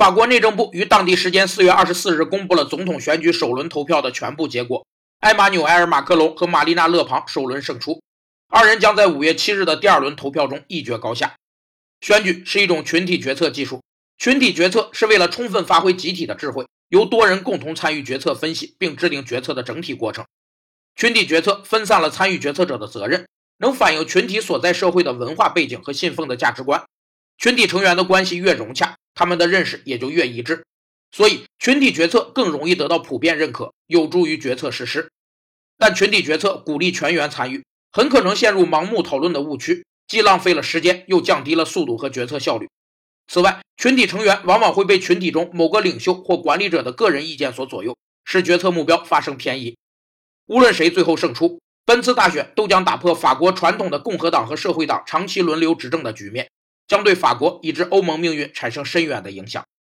法国内政部于当地时间四月二十四日公布了总统选举首轮投票的全部结果，埃马纽埃尔·马克龙和玛丽娜·勒庞首轮胜出，二人将在五月七日的第二轮投票中一决高下。选举是一种群体决策技术，群体决策是为了充分发挥集体的智慧，由多人共同参与决策分析并制定决策的整体过程。群体决策分散了参与决策者的责任，能反映群体所在社会的文化背景和信奉的价值观。群体成员的关系越融洽，他们的认识也就越一致，所以群体决策更容易得到普遍认可，有助于决策实施。但群体决策鼓励全员参与，很可能陷入盲目讨论的误区，既浪费了时间，又降低了速度和决策效率。此外，群体成员往往会被群体中某个领袖或管理者的个人意见所左右，使决策目标发生偏移。无论谁最后胜出，本次大选都将打破法国传统的共和党和社会党长期轮流执政的局面。将对法国以至欧盟命运产生深远的影响。